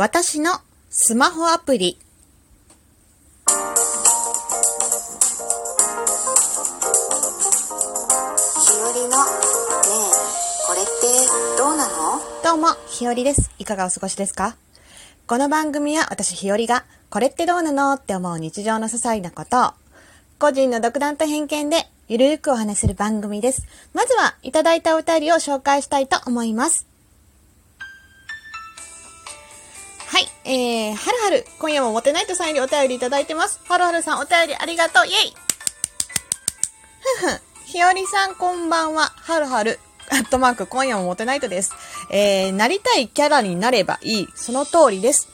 私のスマホアプリ。ひよりのねえこれってどうなの？どうも、ひよりです。いかがお過ごしですか？この番組は私ひよりが、これってどうなのって思う日常の些細なことを、個人の独断と偏見で、ゆるーくお話しする番組です。まずは、いただいたお便りを紹介したいと思います。はい、えー、はるはる、今夜もモテないとさんよりお便りいただいてます。はるはるさんお便りありがとう、イェイふふ、ひよりさんこんばんは、はるはる。アットマーク、今夜もモテナイトです。えー、なりたいキャラになればいい。その通りです。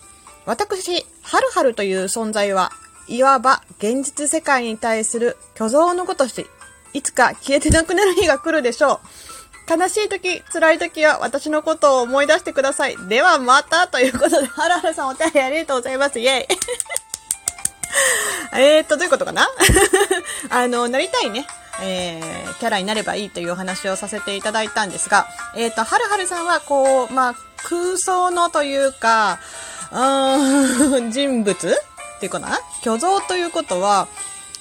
私、はるはるという存在は、いわば現実世界に対する虚像のごとし、いつか消えてなくなる日が来るでしょう。悲しい時、辛い時は私のことを思い出してください。ではまたということで、はるはるさんお便りありがとうございます。イェイ。えーっと、どういうことかな？あの、なりたいね。えー、キャラになればいいというお話をさせていただいたんですが、えーっと、はるはるさんは、こう、まあ、空想のというか、うーん、人物っていうかな？虚像ということは、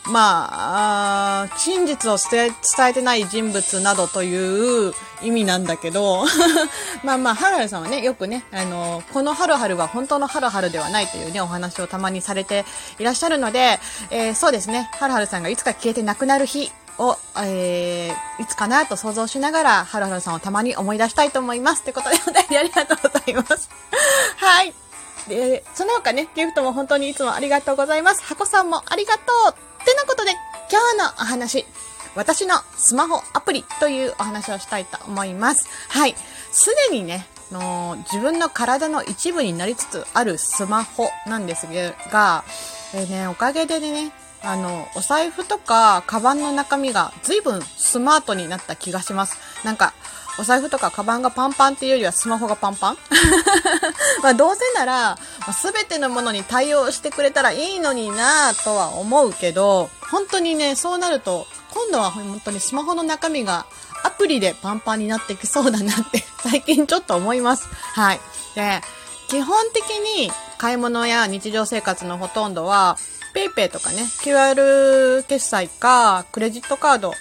まあ、あ真実を伝えてない人物などという意味なんだけど、まあまあ、はるはるさんはね、よくね、あの、このはるはるは本当のはるはるではないというね、お話をたまにされていらっしゃるので、えーそうですね、はるはるさんがいつか消えてなくなる日を、えー、いつかなと想像しながら、はるはるさんをたまに思い出したいと思います。ということで、お便りありがとうございます。はい。で、その他ね、ギフトも本当にいつもありがとうございます。箱さんもありがとうってなことで、今日のお話、私のスマホアプリというお話をしたいと思います。はい。すでにね、あの自分の体の一部になりつつあるスマホなんですが、えーね、おかげでね、あの、お財布とか、カバンの中身が随分スマートになった気がします。なんか、お財布とかカバンがパンパンっていうよりはスマホがパンパン？まあどうせなら、すべてのものに対応してくれたらいいのになぁとは思うけど、本当にね、そうなると、今度は本当にスマホの中身がアプリでパンパンになってきそうだなって 最近ちょっと思います。はい。で、基本的に買い物や日常生活のほとんどは、ペイペイとかね、QR 決済か、クレジットカード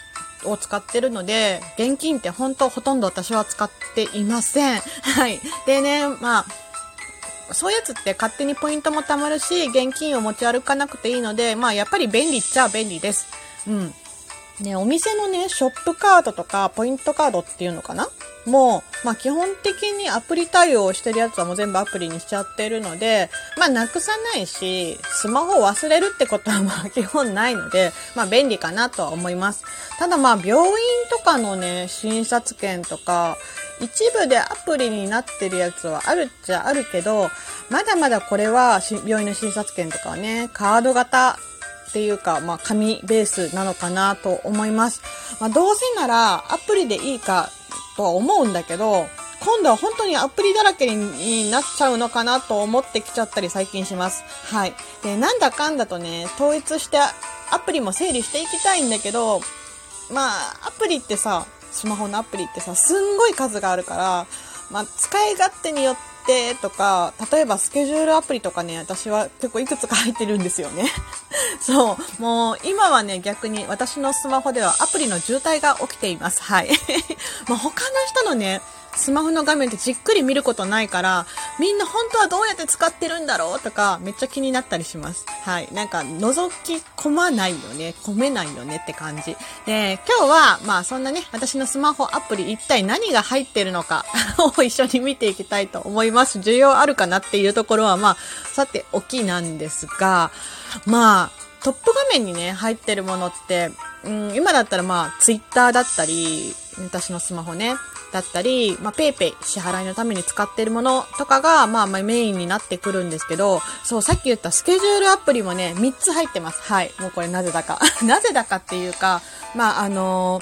を使ってるので、現金って本当ほとんど私は使っていません。はい。でね、まあ、そういうやつって勝手にポイントも貯まるし、現金を持ち歩かなくていいので、まあやっぱり便利っちゃ便利です。うん。ね、お店のね、ショップカードとか、ポイントカードっていうのかな？もう、まあ基本的にアプリ対応してるやつはもう全部アプリにしちゃってるので、まあなくさないし、スマホを忘れるってことはまあ 基本ないので、まあ便利かなとは思います。ただまあ病院とかのね、診察券とか、一部でアプリになってるやつはあるっちゃあるけど、まだまだこれは病院の診察券とかはね、カード型っていうか、まあ、紙ベースなのかなと思います。まあ、どうせならアプリでいいかとは思うんだけど、今度は本当にアプリだらけになっちゃうのかなと思ってきちゃったり最近します。はい。で、なんだかんだとね、統一してアプリも整理していきたいんだけど、まあ、アプリってさ、スマホのアプリってさ、すんごい数があるから、まあ、使い勝手によってとか、例えばスケジュールアプリとかね、私は結構いくつか入ってるんですよね。そう。もう、今はね、逆に私のスマホではアプリの渋滞が起きています。はい。まあ、他の人のね、スマホの画面ってじっくり見ることないから、みんな本当はどうやって使ってるんだろうとか、めっちゃ気になったりします。はい。なんか、覗き込まないよね、込めないよねって感じ。で、今日は、まあそんなね、私のスマホアプリ一体何が入ってるのか を一緒に見ていきたいと思います。需要あるかなっていうところは、まあ、さておきなんですが、まあ、トップ画面にね、入ってるものって、うん、今だったらまあ、ツイッターだったり、私のスマホね、だったり、まあ、ペイペイ支払いのために使ってるものとかが、まあ、まあ、メインになってくるんですけど、そう、さっき言ったスケジュールアプリもね、3つ入ってます。はい。もうこれなぜだか。なぜだかっていうか、まあ、あの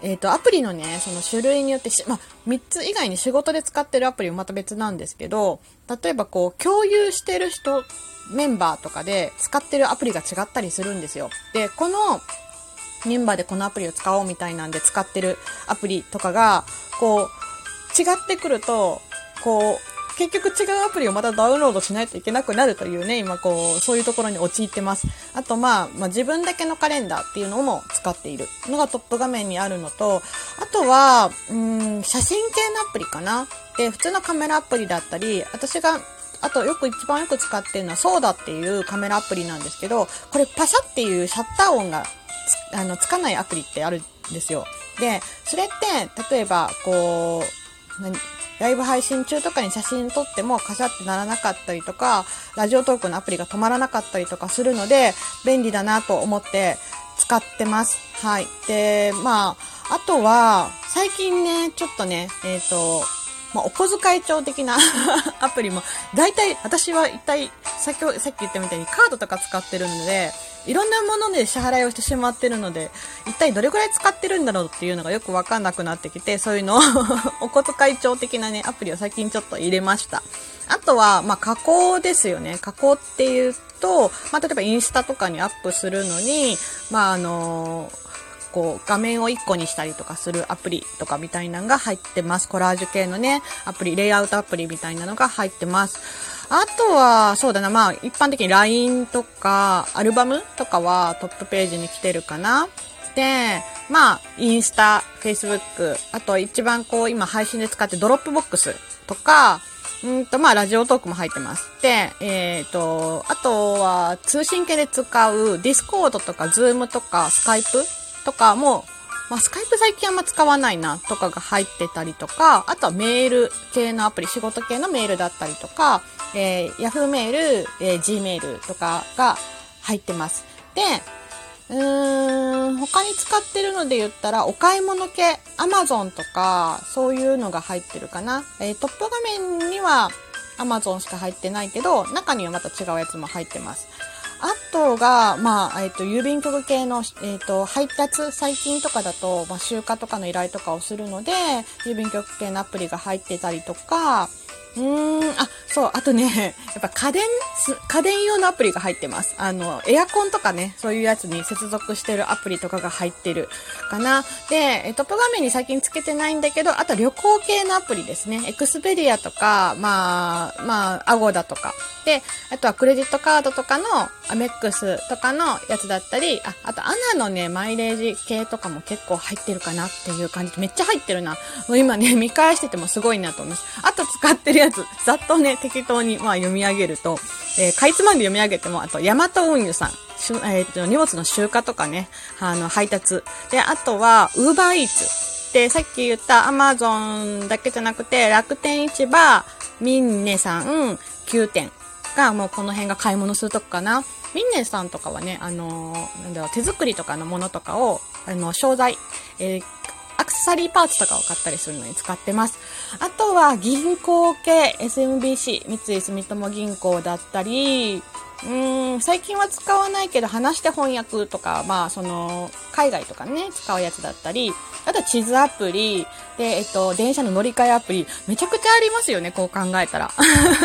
えっ、と、アプリのね、その種類によって、まあ、3つ以外に仕事で使ってるアプリもまた別なんですけど、例えばこう、共有してる人、メンバーとかで使ってるアプリが違ったりするんですよ。で、この、メンバーでこのアプリを使おうみたいなんで使ってるアプリとかが、こう、違ってくると、こう、結局違うアプリをまたダウンロードしないといけなくなるというね、今こう、そういうところに陥ってます。あとまあ、まあ自分だけのカレンダーっていうのも使っているのがトップ画面にあるのと、あとは、うん、写真系のアプリかな。で、普通のカメラアプリだったり、私があとよく一番よく使ってるのはソーダっていうカメラアプリなんですけど、これパシャっていうシャッター音があのつかないアプリってあるんですよ。で、それって、例えば、こう、何ライブ配信中とかに写真撮ってもカシャってならなかったりとか、ラジオトークのアプリが止まらなかったりとかするので、便利だなと思って使ってます。はい。で、まあ、あとは、最近ね、ちょっとね、えっ、ー、と、まあ、お小遣い帳的な アプリも、大体、私は一体、さっき、さっき言ったみたいにカードとか使ってるので、いろんなもので支払いをしてしまってるので、一体どれくらい使ってるんだろうっていうのがよくわかんなくなってきて、そういうのを お小遣い帳的なね、アプリを最近ちょっと入れました。あとは、まあ、加工ですよね。加工っていうと、まあ、例えばインスタとかにアップするのに、まあ、あのーこう、画面を1個にしたりとかするアプリとかみたいなのが入ってます。コラージュ系のね、アプリ、レイアウトアプリみたいなのが入ってます。あとは、そうだな、まあ、一般的に LINE とか、アルバムとかはトップページに来てるかな。で、まあ、インスタ、Facebook、あと一番こう、今配信で使ってドロップボックスとか、うんと、まあ、ラジオトークも入ってます。で、えっ、ー、と、あとは、通信系で使う、ディスコードとか、ズームとか、スカイプとかも、まあ、スカイプ最近あんま使わないなとかが入ってたりとか、あとはメール系のアプリ、仕事系のメールだったりとか、えー、Yahoo メール、えー、Gmail とかが入ってます。で、うーん、他に使ってるので言ったら、お買い物系、Amazon とか、そういうのが入ってるかな。えー、トップ画面には Amazon しか入ってないけど、中にはまた違うやつも入ってます。あとが、まあ、えっ、ー、と、郵便局系の、えっ、ー、と、配達、最近とかだと、まあ、集荷とかの依頼とかをするので、郵便局系のアプリが入ってたりとか、うーん、あ、そう、あとね、やっぱ家電、家電用のアプリが入ってます。あの、エアコンとかね、そういうやつに接続してるアプリとかが入ってるかな。で、トップ画面に最近つけてないんだけど、あと旅行系のアプリですね。エクスペディアとか、まあ、まあ、アゴダとか。で、あとはクレジットカードとかの、アメックスとかのやつだったり、あ、あとアナのね、マイレージ系とかも結構入ってるかなっていう感じ。めっちゃ入ってるな。もう今ね、見返しててもすごいなと思います。あと使ってるやつ、ざっとね、適当に、まあ、読み上げると、えー、かいつまんで読み上げても、あと、ヤマト運輸さん、えっ、ー、と、荷物の集荷とかね、あの、配達。で、あとは、ウーバーイーツ。で、さっき言ったアマゾンだけじゃなくて、楽天市場、ミンネさん、9点が、もうこの辺が買い物するとこかな。ミンネさんとかはね、あのー、なんだろう、手作りとかのものとかを、あの、商材、えー、サリーパーツとかを買ったりするのに使ってます。あとは銀行系 SMBC、三井住友銀行だったり、うん、最近は使わないけど、話して翻訳とか、まあ、その、海外とかね、使うやつだったり、あとは地図アプリ、で、えっと、電車の乗り換えアプリ、めちゃくちゃありますよね、こう考えたら。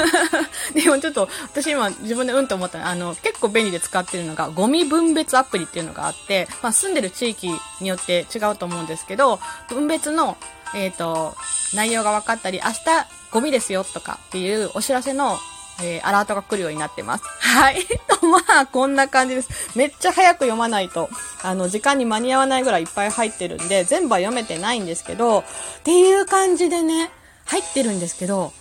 でもちょっと、私今自分でうんと思ったのあの、結構便利で使ってるのが、ゴミ分別アプリっていうのがあって、まあ、住んでる地域によって違うと思うんですけど、分別の、えっ、と、内容が分かったり、明日ゴミですよとかっていうお知らせのえー、アラートが来るようになってます。はい。と まあ、こんな感じです。めっちゃ早く読まないと、あの、時間に間に合わないぐらいいっぱい入ってるんで、全部は読めてないんですけど、っていう感じでね、入ってるんですけど、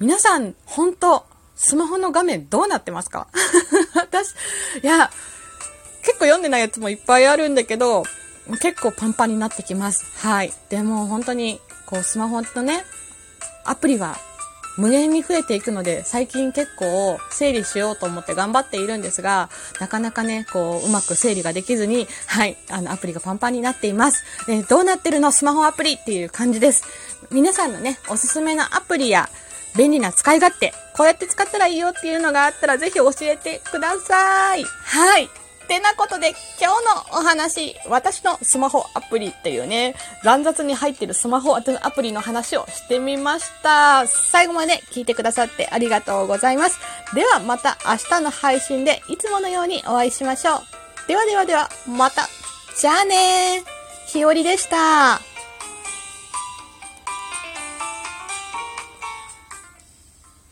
皆さん、本当スマホの画面どうなってますか？私、いや、結構読んでないやつもいっぱいあるんだけど、結構パンパンになってきます。はい。でも本当に、こう、スマホとね、アプリは無限に増えていくので、最近結構整理しようと思って頑張っているんですが、なかなかね、こう、うまく整理ができずに、はい、あの、アプリがパンパンになっています。えどうなってるの？スマホアプリっていう感じです。皆さんのね、おすすめのアプリや、便利な使い勝手、こうやって使ったらいいよっていうのがあったら、ぜひ教えてください。はい。てなことで、今日のお話、私のスマホアプリっていうね、乱雑に入ってるスマホアプリの話をしてみました。最後まで聞いてくださってありがとうございます。ではまた明日の配信でいつものようにお会いしましょう。ではではでは、また。じゃあねー。ひよりでした。